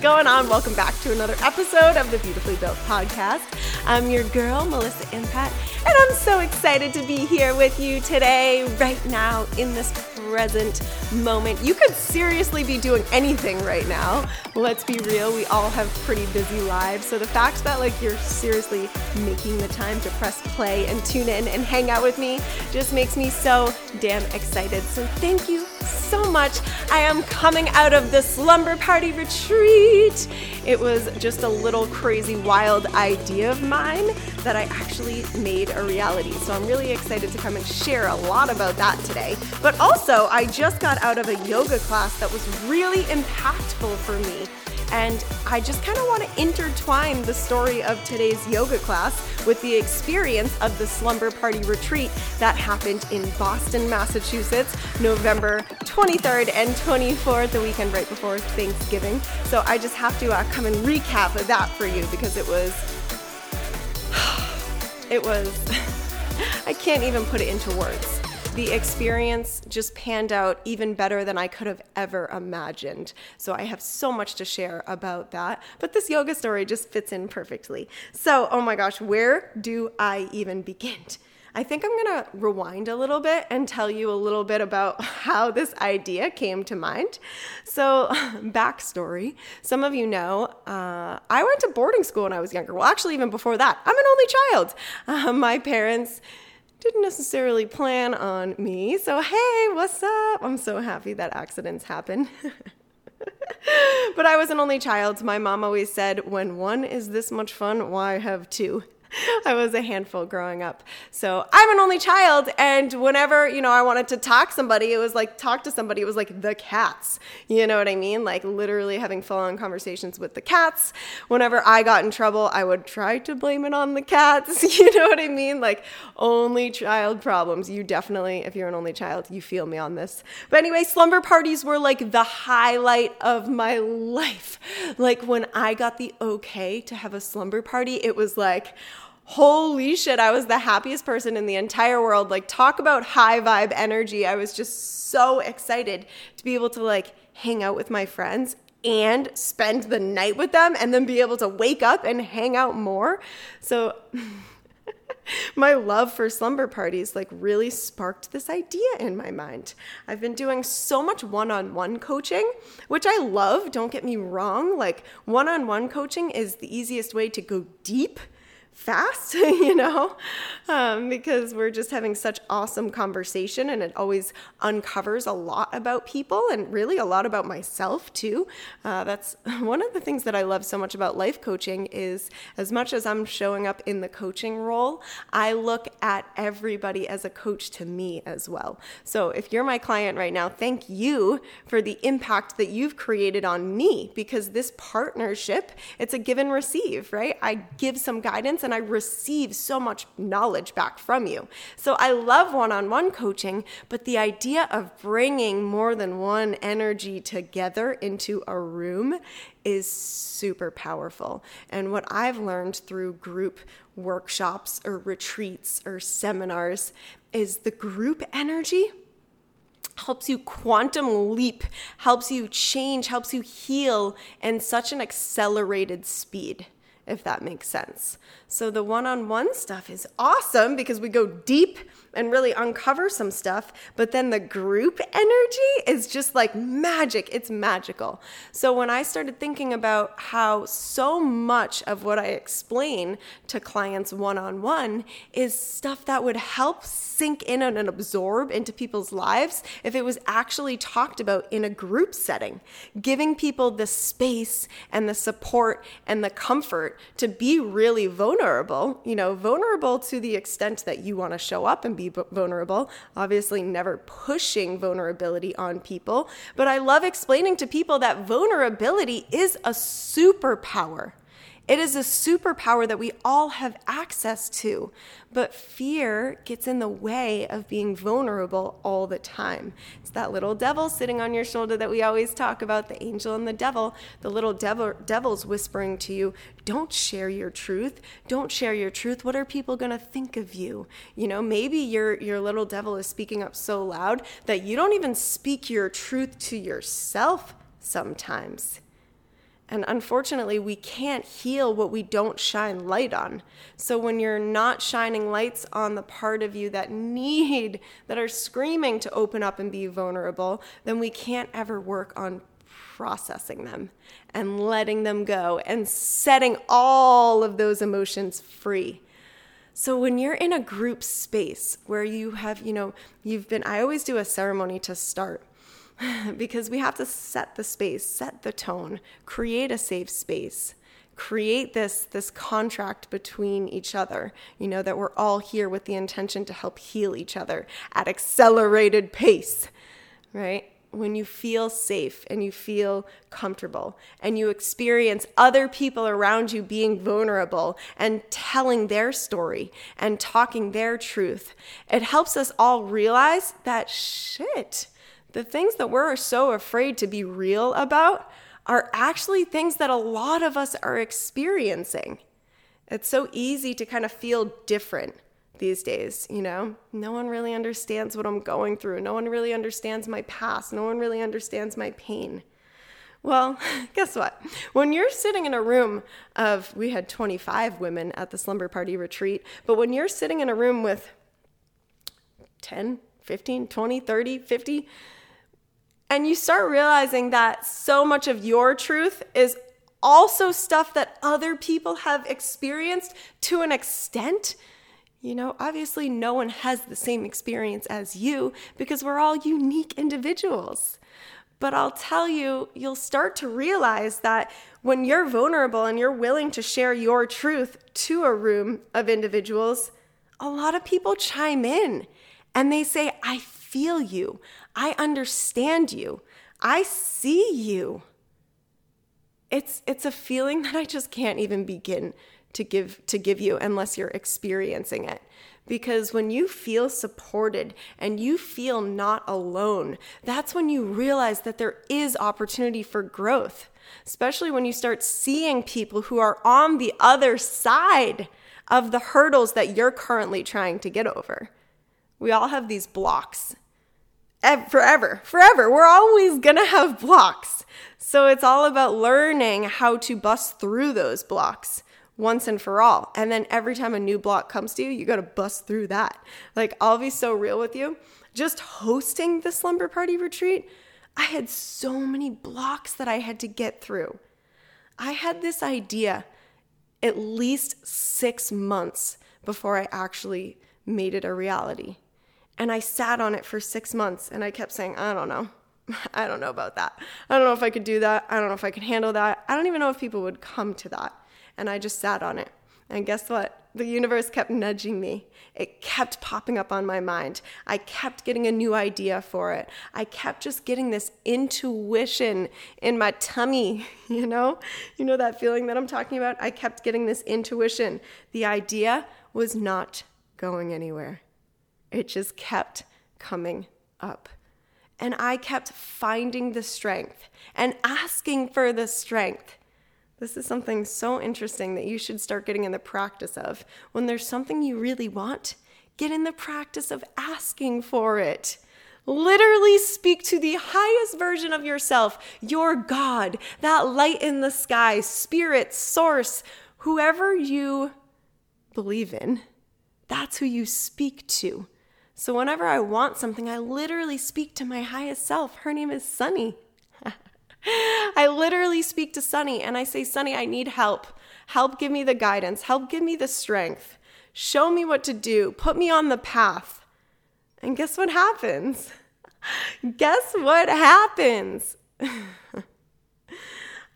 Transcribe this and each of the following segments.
going on? Welcome back to another episode of the Beautifully Built Podcast. I'm your girl, Melissa Impact, and I'm so excited to be here with you today, right now, in this present moment. You could seriously be doing anything right now. Let's be real, we all have pretty busy lives. So the fact that like you're seriously making the time to press play and tune in and hang out with me just makes me so damn excited. So thank you so much. I am coming out of the slumber party retreat. It was just a little crazy, wild idea of mine that I actually made a reality. So I'm really excited to come and share a lot about that today. But also, I just got out of a yoga class that was really impactful for me. And I just kind of want to intertwine the story of today's yoga class with the experience of the slumber party retreat that happened in Boston, Massachusetts, November 23rd and 24th, the weekend right before Thanksgiving. So I just have to uh, come and recap that for you because it was. It was. I can't even put it into words the experience just panned out even better than I could have ever imagined. So I have so much to share about that. But this yoga story just fits in perfectly. So, oh my gosh, where do I even begin? I think I'm to rewind a little bit and tell you a little bit about how this idea came to mind. So, backstory some of you know uh, I went to boarding school when I was younger. Well, actually, even before that, I'm an only child. Uh, my parents didn't necessarily plan on me. So, hey, what's up? I'm so happy that accidents happen. but I was an only child. My mom always said, when one is this much fun, why have two? I was a handful growing up. So I'm an only child. And whenever, you know, I wanted to talk somebody, it was like talk to somebody, it was like the cats. You know what I mean? Like literally having full on conversations with the cats. Whenever I got in trouble, I would try to blame it on the cats. You know what I mean? Like only child problems. You definitely, if you're an only child, you feel me on this. But anyway, slumber parties were like the highlight of my life. Like when I got the okay to have a slumber party, it was like, holy shit, I was the happiest person in the entire world. Like, talk about high vibe energy. I was just so excited to be able to like hang out with my friends and spend the night with them and then be able to wake up and hang out more. So, my love for slumber parties like really sparked this idea in my mind. I've been doing so much one-on-one coaching, which I love, don't get me wrong. Like one-on-one coaching is the easiest way to go deep fast, you know, um, because we're just having such awesome conversation and it always uncovers a lot about people and really a lot about myself too. Uh, that's one of the things that I love so much about life coaching is as much as I'm showing up in the coaching role, I look at everybody as a coach to me as well. So if you're my client right now, thank you for the impact that you've created on me because this partnership, it's a give and receive, right? I give some guidance and I receive so much knowledge back from you. So I love one on one coaching, but the idea of bringing more than one energy together into a room is super powerful. And what I've learned through group workshops or retreats or seminars is the group energy helps you quantum leap, helps you change, helps you heal in such an accelerated speed if that makes sense. So the one on one stuff is awesome because we go deep and really uncover some stuff, but then the group energy is just like magic. It's magical. So when I started thinking about how so much of what I explain to clients one on one is stuff that would help sink in and absorb into people's lives if it was actually talked about in a group setting, giving people the space and the support and the comfort to be really vulnerable, you know, vulnerable to the extent that you want to show up and be vulnerable, obviously never pushing vulnerability on people, but I love explaining to people that vulnerability is a superpower. It is a superpower that we all have access to, but fear gets in the way of being vulnerable all the time. It's that little devil sitting on your shoulder that we always talk about, the angel and the devil. The little devil, devil's whispering to you, don't share your truth. Don't share your truth. What are people going to think of you? You know, maybe your your little devil is speaking up so loud that you don't even speak your truth to yourself sometimes. And unfortunately, we can't heal what we don't shine light on. So when you're not shining lights on the part of you that need, that are screaming to open up and be vulnerable, then we can't ever work on processing them and letting them go and setting all of those emotions free. So when you're in a group space where you have, you know, you've been, I always do a ceremony to start because we have to set the space, set the tone, create a safe space create this this contract between each other you know that we're all here with the intention to help heal each other at accelerated pace right? When you feel safe and you feel comfortable and you experience other people around you being vulnerable and telling their story and talking their truth, it helps us all realize that shit, the things that we're so afraid to be real about are actually things that a lot of us are experiencing. It's so easy to kind of feel different these days, you know? No one really understands what I'm going through. No one really understands my past. No one really understands my pain. Well, guess what? When you're sitting in a room of, we had 25 women at the slumber party retreat, but when you're sitting in a room with 10, 15, 20, 30, 50, and you start realizing that so much of your truth is also stuff that other people have experienced to an extent you know, obviously, no one has the same experience as you because we're all unique individuals. But I'll tell you, you'll start to realize that when you're vulnerable and you're willing to share your truth to a room of individuals, a lot of people chime in and they say, I feel you. I understand you. I see you. It's, it's a feeling that I just can't even begin to give to give you unless you're experiencing it because when you feel supported and you feel not alone that's when you realize that there is opportunity for growth especially when you start seeing people who are on the other side of the hurdles that you're currently trying to get over we all have these blocks forever forever we're always going to have blocks so it's all about learning how to bust through those blocks once and for all. And then every time a new block comes to you, you got to bust through that. Like, I'll be so real with you. Just hosting the slumber party retreat, I had so many blocks that I had to get through. I had this idea at least six months before I actually made it a reality. And I sat on it for six months and I kept saying, I don't know. I don't know about that. I don't know if I could do that. I don't know if I could handle that. I don't even know if people would come to that and I just sat on it. And guess what? The universe kept nudging me. It kept popping up on my mind. I kept getting a new idea for it. I kept just getting this intuition in my tummy, you know? You know that feeling that I'm talking about? I kept getting this intuition. The idea was not going anywhere, it just kept coming up. And I kept finding the strength and asking for the strength this is something so interesting that you should start getting in the practice of. When there's something you really want, get in the practice of asking for it. Literally speak to the highest version of yourself, your God, that light in the sky, spirit, source, whoever you believe in. That's who you speak to. So whenever I want something, I literally speak to my highest self. Her name is Sunny. I literally speak to Sunny and I say, Sunny, I need help. Help give me the guidance. Help give me the strength. Show me what to do. Put me on the path. And guess what happens? guess what happens?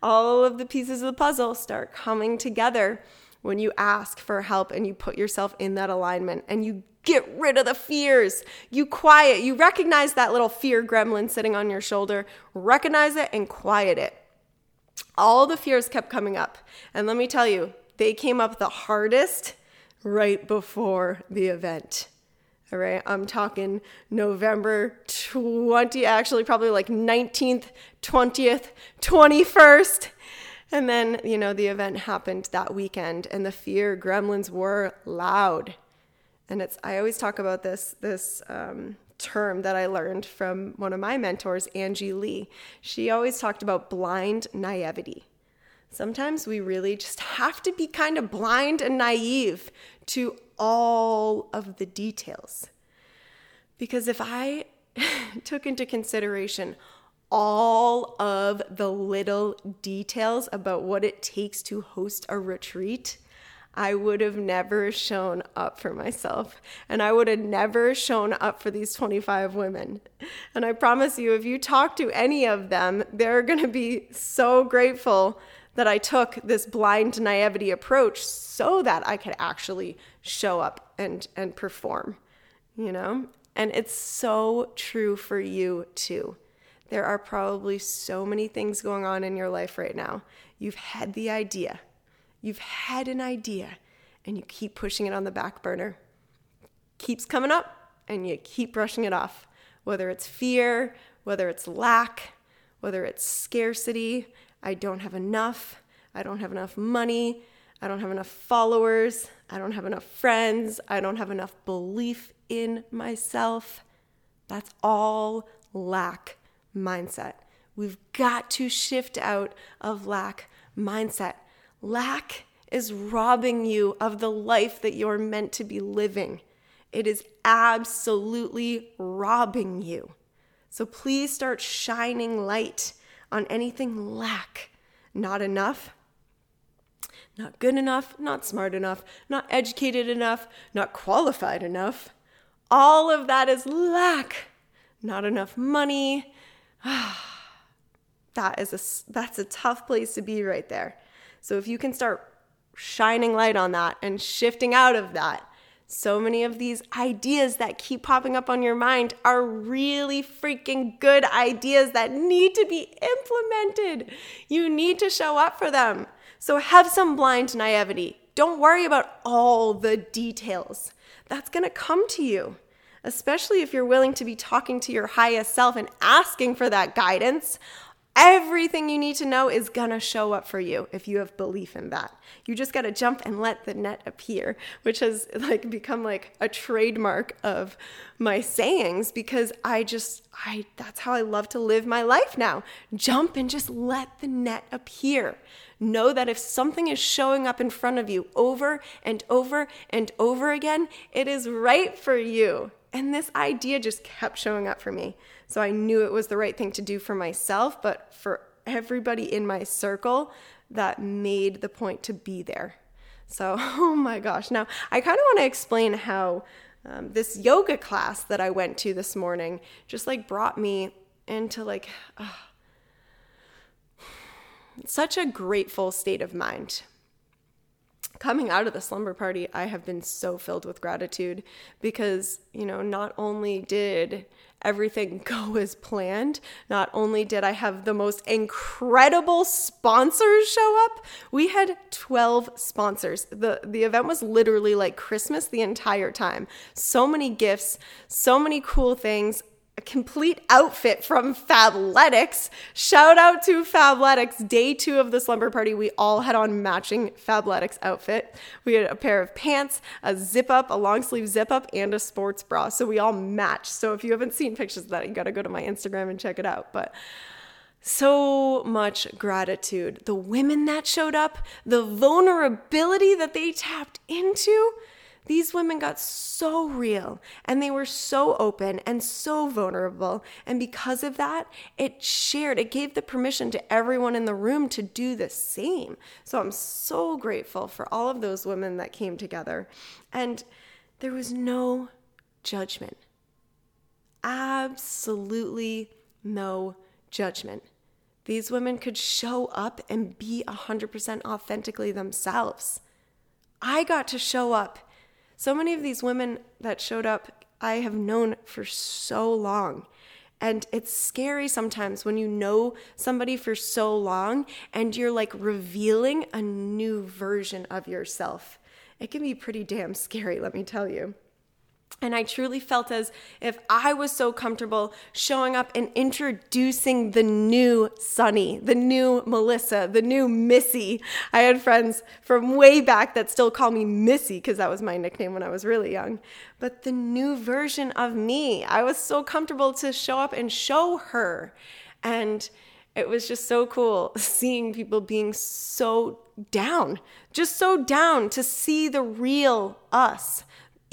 All of the pieces of the puzzle start coming together when you ask for help and you put yourself in that alignment and you get rid of the fears. You quiet, you recognize that little fear gremlin sitting on your shoulder, recognize it and quiet it. All the fears kept coming up. And let me tell you, they came up the hardest right before the event. All right, I'm talking November 20, actually, probably like 19th, 20th, 21st. And then, you know, the event happened that weekend, and the fear gremlins were loud and it's I always talk about this this um, term that I learned from one of my mentors, Angie Lee. She always talked about blind naivety. Sometimes we really just have to be kind of blind and naive to all of the details. Because if I took into consideration all of the little details about what it takes to host a retreat, I would have never shown up for myself. And I would have never shown up for these 25 women. And I promise you, if you talk to any of them, they're going to be so grateful that I took this blind naivety approach so that I could actually show up and, and perform, you know? And it's so true for you too. There are probably so many things going on in your life right now. You've had the idea, you've had an idea, and you keep pushing it on the back burner. Keeps coming up, and you keep brushing it off. Whether it's fear, whether it's lack, whether it's scarcity, I don't have enough, I don't have enough money, I don't have enough followers, I don't have enough friends, I don't have enough belief in myself. That's all lack mindset. We've got to shift out of lack mindset. Lack is robbing you of the life that you're meant to be living. It is absolutely robbing you. So please start shining light on anything lack. Not enough, not good enough, not smart enough, not educated enough, not qualified enough. All of that is lack. Not enough money. that is a that's a tough place to be right there. So if you can start shining light on that and shifting out of that, so many of these ideas that keep popping up on your mind are really freaking good ideas that need to be implemented. You need to show up for them. So have some blind naivety. Don't worry about all the details. That's going to come to you, especially if you're willing to be talking to your highest self and asking for that guidance. Everything you need to know is gonna show up for you if you have belief in that. You just gotta jump and let the net appear, which has like become like a trademark of my sayings because I just I that's how I love to live my life now. Jump and just let the net appear. Know that if something is showing up in front of you over and over and over again, it is right for you. And this idea just kept showing up for me. So I knew it was the right thing to do for myself, but for everybody in my circle that made the point to be there. So, oh my gosh. Now, I kind of want to explain how um, this yoga class that I went to this morning just like brought me into like uh, such a grateful state of mind coming out of the slumber party, I have been so filled with gratitude because, you know, not only did everything go as planned, not only did I have the most incredible sponsors show up, we had 12 sponsors. The the event was literally like Christmas the entire time. So many gifts, so many cool things a complete outfit from Fabletics. Shout out to Fabletics. Day two of the slumber party, we all had on matching Fabletics outfit. We had a pair of pants, a zip up, a long sleeve zip up, and a sports bra. So we all matched. So if you haven't seen pictures of that, you got to go to my Instagram and check it out. But so much gratitude. The women that showed up, the vulnerability that they tapped into these women got so real and they were so open and so vulnerable. And because of that, it shared, it gave the permission to everyone in the room to do the same. So I'm so grateful for all of those women that came together. And there was no judgment. Absolutely no judgment. These women could show up and be 100% authentically themselves. I got to show up so many of these women that showed up, I have known for so long. And it's scary sometimes when you know somebody for so long and you're like revealing a new version of yourself. It can be pretty damn scary, let me tell you. And I truly felt as if I was so comfortable showing up and introducing the new Sunny, the new Melissa, the new Missy. I had friends from way back that still call me Missy because that was my nickname when I was really young. But the new version of me, I was so comfortable to show up and show her. And it was just so cool seeing people being so down, just so down to see the real us,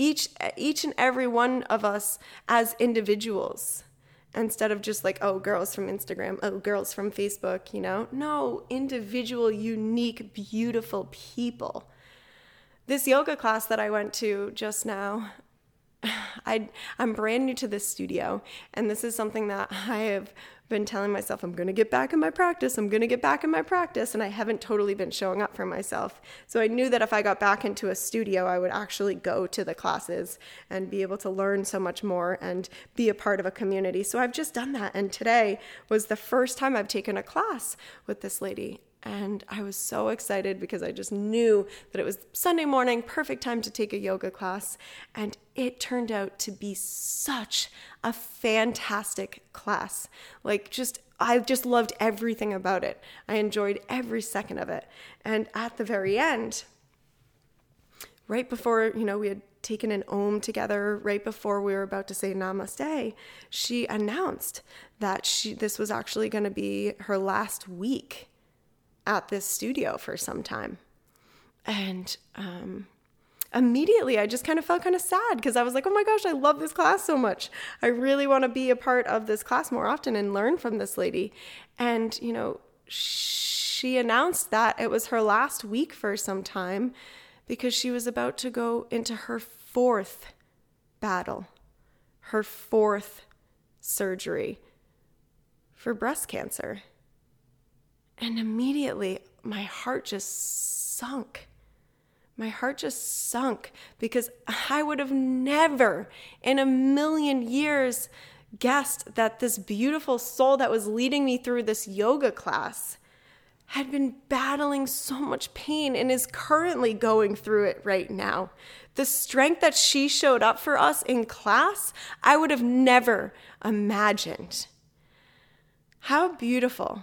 each each and every one of us as individuals instead of just like oh girls from Instagram, oh girls from Facebook, you know? No, individual unique beautiful people. This yoga class that I went to just now, I I'm brand new to this studio and this is something that I have been telling myself I'm going to get back in my practice. I'm going to get back in my practice and I haven't totally been showing up for myself. So I knew that if I got back into a studio, I would actually go to the classes and be able to learn so much more and be a part of a community. So I've just done that and today was the first time I've taken a class with this lady and I was so excited because I just knew that it was Sunday morning, perfect time to take a yoga class. And it turned out to be such a fantastic class. Like, just, I just loved everything about it. I enjoyed every second of it. And at the very end, right before, you know, we had taken an om together right before we were about to say namaste she announced that she this was actually going to be her last week at this studio for some time. And um, immediately I just kind of felt kind of sad because I was like, oh my gosh, I love this class so much. I really want to be a part of this class more often and learn from this lady. And, you know, she announced that it was her last week for some time because she was about to go into her fourth battle, her fourth surgery for breast cancer. And immediately my heart just sunk. My heart just sunk because I would have never in a million years guessed that this beautiful soul that was leading me through this yoga class had been battling so much pain and is currently going through it right now. The strength that she showed up for us in class, I would have never imagined. How beautiful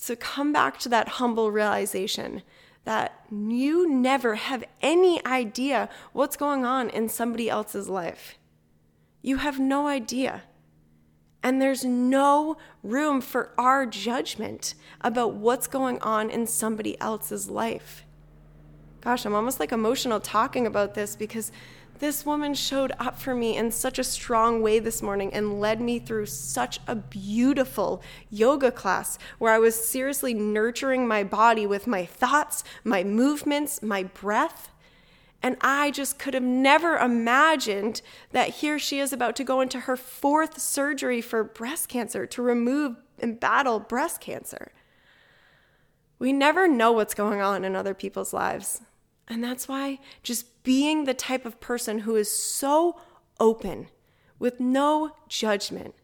so come back to that humble realization that you never have any idea what's going on in somebody else's life. You have no idea. And there's no room for our judgment about what's going on in somebody else's life. Gosh, I'm almost like emotional talking about this because this woman showed up for me in such a strong way this morning and led me through such a beautiful yoga class where I was seriously nurturing my body with my thoughts, my movements, my breath. And I just could have never imagined that here she is about to go into her fourth surgery for breast cancer to remove and battle breast cancer. We never know what's going on in other people's lives. And that's why just being the type of person who is so open, with no judgment,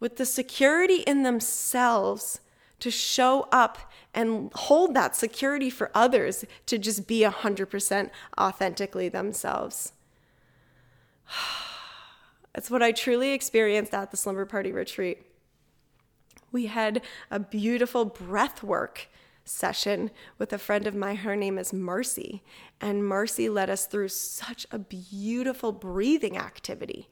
with the security in themselves to show up and hold that security for others to just be 100% authentically themselves. That's what I truly experienced at the Slumber Party retreat. We had a beautiful breath work session with a friend of mine. Her name is Marcy. And Marcy led us through such a beautiful breathing activity.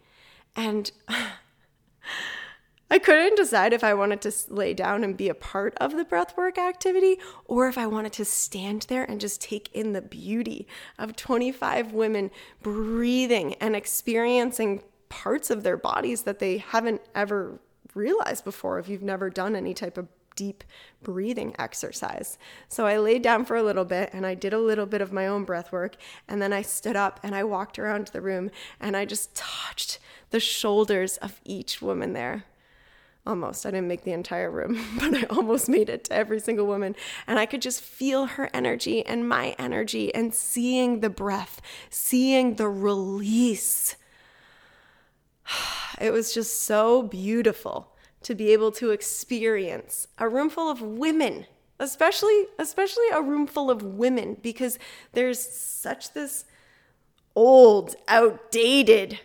And I couldn't decide if I wanted to lay down and be a part of the breathwork activity or if I wanted to stand there and just take in the beauty of 25 women breathing and experiencing parts of their bodies that they haven't ever realized before if you've never done any type of deep breathing exercise. So I laid down for a little bit and I did a little bit of my own breath work. And then I stood up and I walked around the room and I just touched the shoulders of each woman there. Almost. I didn't make the entire room, but I almost made it to every single woman. And I could just feel her energy and my energy and seeing the breath, seeing the release. It was just so beautiful to be able to experience a room full of women especially especially a room full of women because there's such this old outdated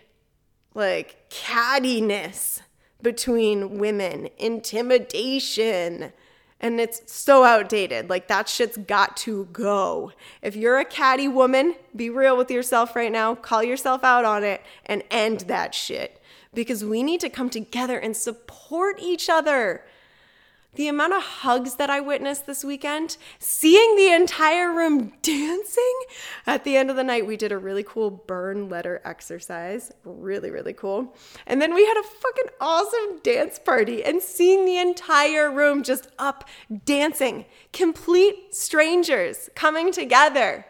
like cattiness between women intimidation and it's so outdated. Like that shit's got to go. If you're a catty woman be real with yourself right now call yourself out on it and end that shit because we need to come together and support each other. the amount of hugs that I witnessed this weekend, seeing the entire room dancing. At the end of the night, we did a really cool burn letter exercise. Really, really cool. And then we had a fucking awesome dance party and seeing the entire room just up dancing. Complete strangers coming together.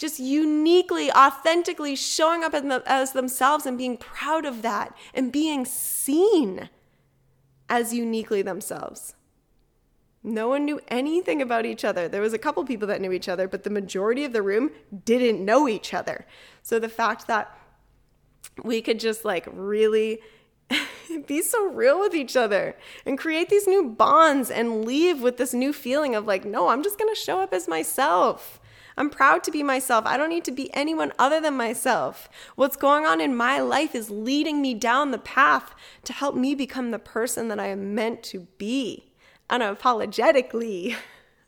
Just uniquely, authentically showing up as themselves and being proud of that and being seen as uniquely themselves. No one knew anything about each other. There was a couple people that knew each other, but the majority of the room didn't know each other. So the fact that we could just like really be so real with each other and create these new bonds and leave with this new feeling of like, no, I'm just going to show up as myself. I'm proud to be myself. I don't need to be anyone other than myself. What's going on in my life is leading me down the path to help me become the person that I am meant to be unapologetically.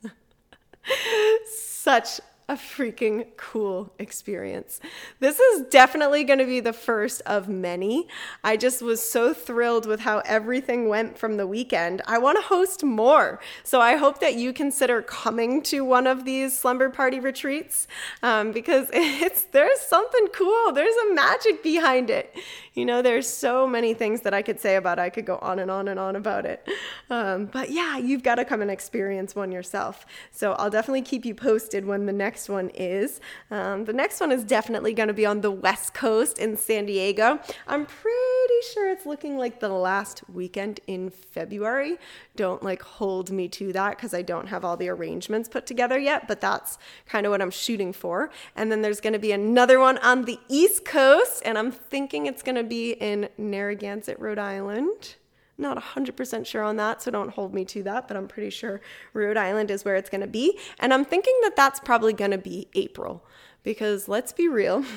Such a freaking cool experience. This is definitely going to be the first of many. I just was so thrilled with how everything went from the weekend. I want to host more. So I hope that you consider coming to one of these slumber party retreats um, because it's there's something cool. There's a magic behind it. You know, there's so many things that I could say about it. I could go on and on and on about it. Um, but yeah, you've got to come and experience one yourself. So I'll definitely keep you posted when the next one is. Um, the next one is definitely going to be on the West Coast in San Diego. I'm pretty sure it's looking like the last weekend in February. Don't like hold me to that because I don't have all the arrangements put together yet, but that's kind of what I'm shooting for. And then there's going to be another one on the East Coast, and I'm thinking it's going to be in Narragansett, Rhode Island. Not 100% sure on that, so don't hold me to that, but I'm pretty sure Rhode Island is where it's going to be. And I'm thinking that that's probably going to be April because let's be real.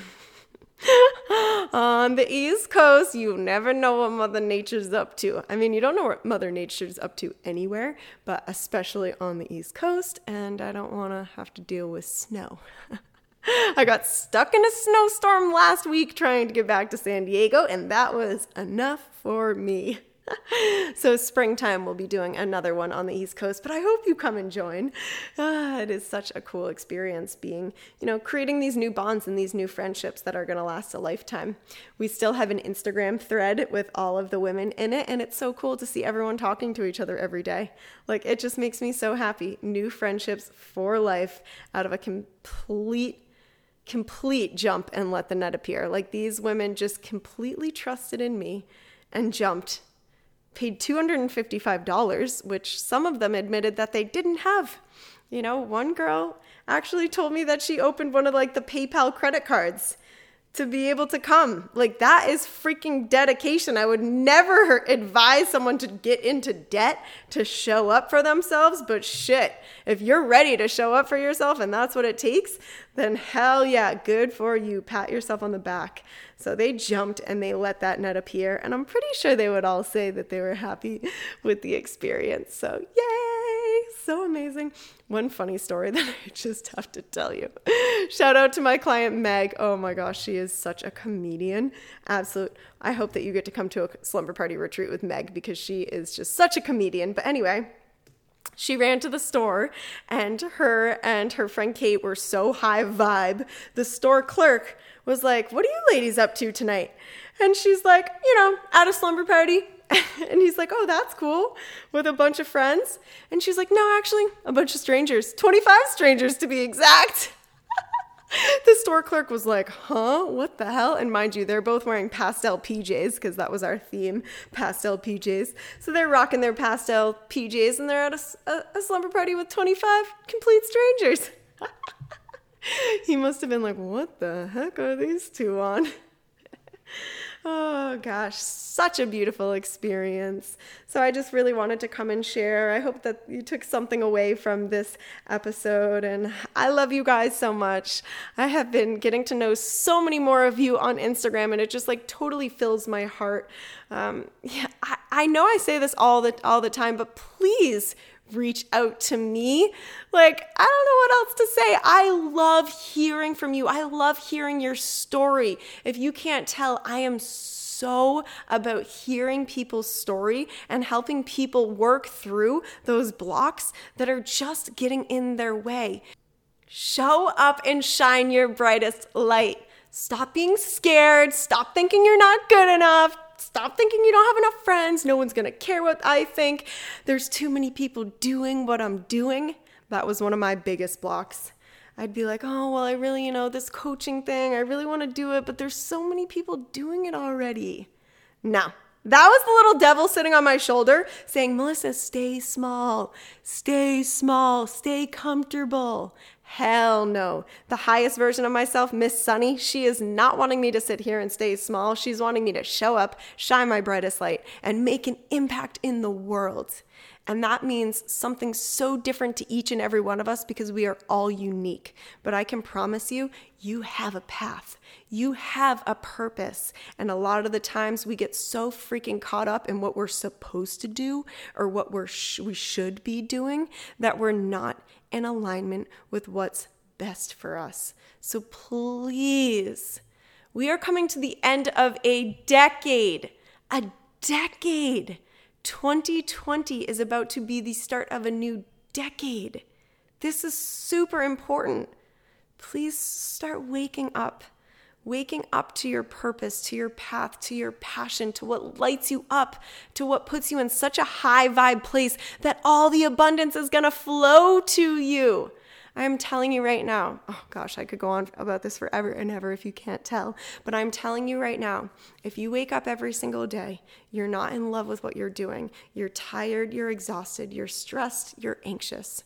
on the East Coast, you never know what Mother Nature's up to. I mean, you don't know what Mother Nature's up to anywhere, but especially on the East Coast, and I don't want to have to deal with snow. I got stuck in a snowstorm last week trying to get back to San Diego, and that was enough for me. so springtime we'll be doing another one on the east coast but i hope you come and join. Ah, it is such a cool experience being you know creating these new bonds and these new friendships that are going to last a lifetime. We still have an instagram thread with all of the women in it and it's so cool to see everyone talking to each other every day. Like it just makes me so happy. New friendships for life out of a complete complete jump and let the net appear. Like these women just completely trusted in me and jumped paid $255, which some of them admitted that they didn't have. You know, one girl actually told me that she opened one of like the PayPal credit cards to be able to come. Like that is freaking dedication. I would never advise someone to get into debt to show up for themselves, but shit, if you're ready to show up for yourself and that's what it takes, then hell yeah, good for you. Pat yourself on the back. So they jumped and they let that net appear. And I'm pretty sure they would all say that they were happy with the experience. So, yay! So amazing. One funny story that I just have to tell you. Shout out to my client Meg. Oh my gosh, she is such a comedian. Absolute. I hope that you get to come to a slumber party retreat with Meg because she is just such a comedian. But anyway, she ran to the store and her and her friend Kate were so high vibe. The store clerk was like, What are you ladies up to tonight? And she's like, You know, at a slumber party. and he's like, Oh, that's cool. With a bunch of friends. And she's like, No, actually, a bunch of strangers. 25 strangers to be exact. the store clerk was like, huh? What the hell? And mind you, they're both wearing pastel PJs because that was our theme pastel PJs. So they're rocking their pastel PJs and they're at a, a, a slumber party with 25 complete strangers. he must have been like, what the heck are these two on? Oh gosh, such a beautiful experience. So I just really wanted to come and share. I hope that you took something away from this episode and I love you guys so much. I have been getting to know so many more of you on Instagram and it just like totally fills my heart. Um, yeah, I, I know I say this all the all the time, but please reach out to me. Like, I don't know what else to say. I love hearing from you. I love hearing your story. If you can't tell, I am so about hearing people's story and helping people work through those blocks that are just getting in their way. Show up and shine your brightest light. Stop being scared. Stop thinking you're not good enough. Stop thinking you don't have enough friends. No one's going to care what I think. There's too many people doing what I'm doing. That was one of my biggest blocks. I'd be like, oh, well, I really, you know, this coaching thing, I really want to do it, but there's so many people doing it already. No, that was the little devil sitting on my shoulder saying, Melissa, stay small, stay small, stay comfortable. Hell no. The highest version of myself, Miss Sunny, she is not wanting me to sit here and stay small. She's wanting me to show up, shine my brightest light, and make an impact in the world. And that means something so different to each and every one of us because we are all unique. But I can promise you, you have a path. You have a purpose. And a lot of the times we get so freaking caught up in what we're supposed to do or what we're sh- we should be doing that we're not in alignment with what's best for us. So please, we are coming to the end of a decade. A decade 2020 is about to be the start of a new decade. This is super important. Please start waking up. Waking up to your purpose, to your path, to your passion, to what lights you up, to what puts you in such a high vibe place that all the abundance is gonna flow to you. I'm telling you right now, oh gosh, I could go on about this forever and ever if you can't tell, but I'm telling you right now, if you wake up every single day, you're not in love with what you're doing, you're tired, you're exhausted, you're stressed, you're anxious,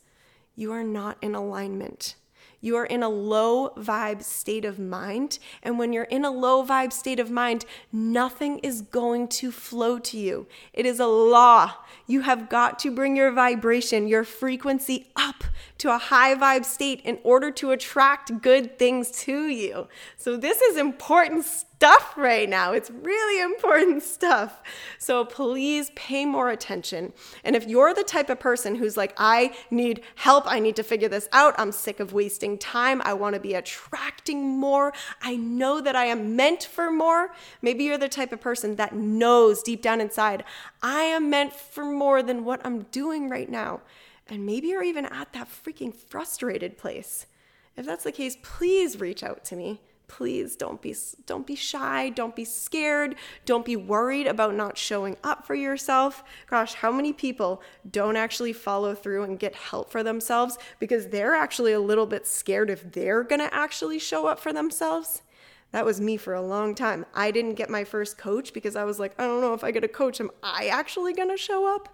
you are not in alignment. You are in a low vibe state of mind. And when you're in a low vibe state of mind, nothing is going to flow to you. It is a law. You have got to bring your vibration, your frequency up to a high vibe state in order to attract good things to you. So, this is important stuff right now. It's really important stuff. So please pay more attention. And if you're the type of person who's like, I need help, I need to figure this out, I'm sick of wasting time, I want to be attracting more, I know that I am meant for more. Maybe you're the type of person that knows deep down inside, I am meant for more than what I'm doing right now. And maybe you're even at that freaking frustrated place. If that's the case, please reach out to me please don't be don't be shy don't be scared don't be worried about not showing up for yourself. Gosh how many people don't actually follow through and get help for themselves because they're actually a little bit scared if they're going to actually show up for themselves? That was me for a long time. I didn't get my first coach because i was like i don't know if i get a coach am i actually going to show up?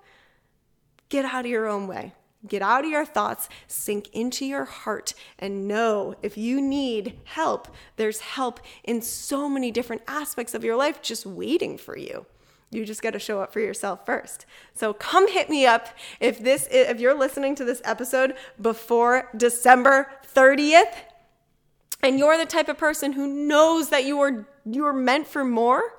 Get out of your own way Get out of your thoughts, sink into your heart, and know if you need help, there's help in so many different aspects of your life just waiting for you. You just got to show up for yourself first. So come hit me up if this if you're listening to this episode before December 30th and you're the type of person who knows that you are you're meant for more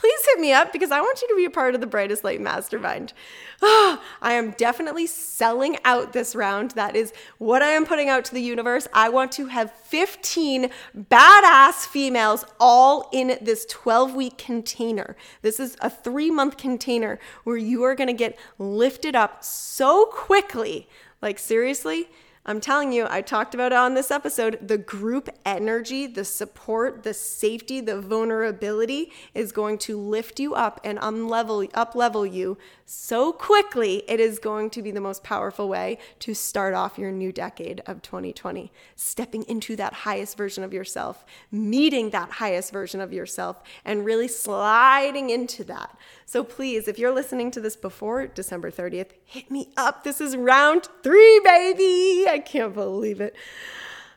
please hit me up because I want you to be a part of the Brightest Light Mastermind. Oh, I am definitely selling out this round. That is what I am putting out to the universe. I want to have 15 badass females all in this 12 week container. This is a three month container where you are going to get lifted up so quickly. Like, seriously I'm telling you, I talked about it on this episode. The group energy, the support, the safety, the vulnerability is going to lift you up and unlevel, up level you so quickly. It is going to be the most powerful way to start off your new decade of 2020. Stepping into that highest version of yourself, meeting that highest version of yourself, and really sliding into that. So please, if you're listening to this before December 30th, hit me up. This is round three, baby. I can't believe it.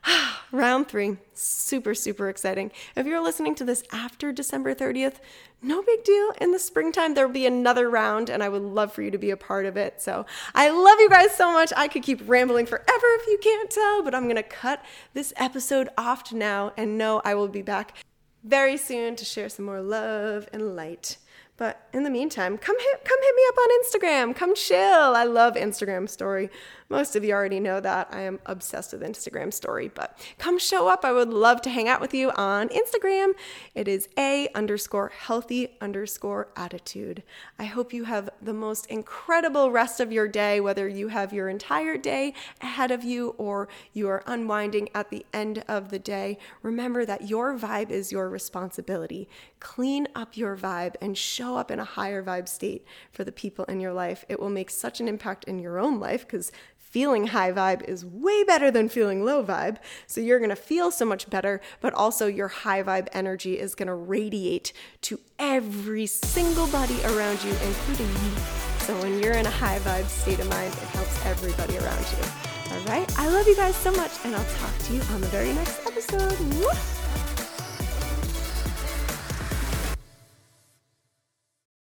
round three, super, super exciting. If you're listening to this after December 30th, no big deal. In the springtime, there'll be another round, and I would love for you to be a part of it. So I love you guys so much. I could keep rambling forever if you can't tell, but I'm going to cut this episode off now and know I will be back very soon to share some more love and light. But in the meantime, come hit, come hit me up on Instagram. Come chill. I love Instagram story. Most of you already know that. I am obsessed with Instagram story, but come show up. I would love to hang out with you on Instagram. It is a underscore healthy underscore attitude. I hope you have the most incredible rest of your day, whether you have your entire day ahead of you or you are unwinding at the end of the day. Remember that your vibe is your responsibility. Clean up your vibe and show up in a higher vibe state for the people in your life. It will make such an impact in your own life because feeling high vibe is way better than feeling low vibe. So you're going to feel so much better, but also your high vibe energy is going to radiate to every single body around you, including you. So when you're in a high vibe state of mind, it helps everybody around you. All right. I love you guys so much, and I'll talk to you on the very next episode.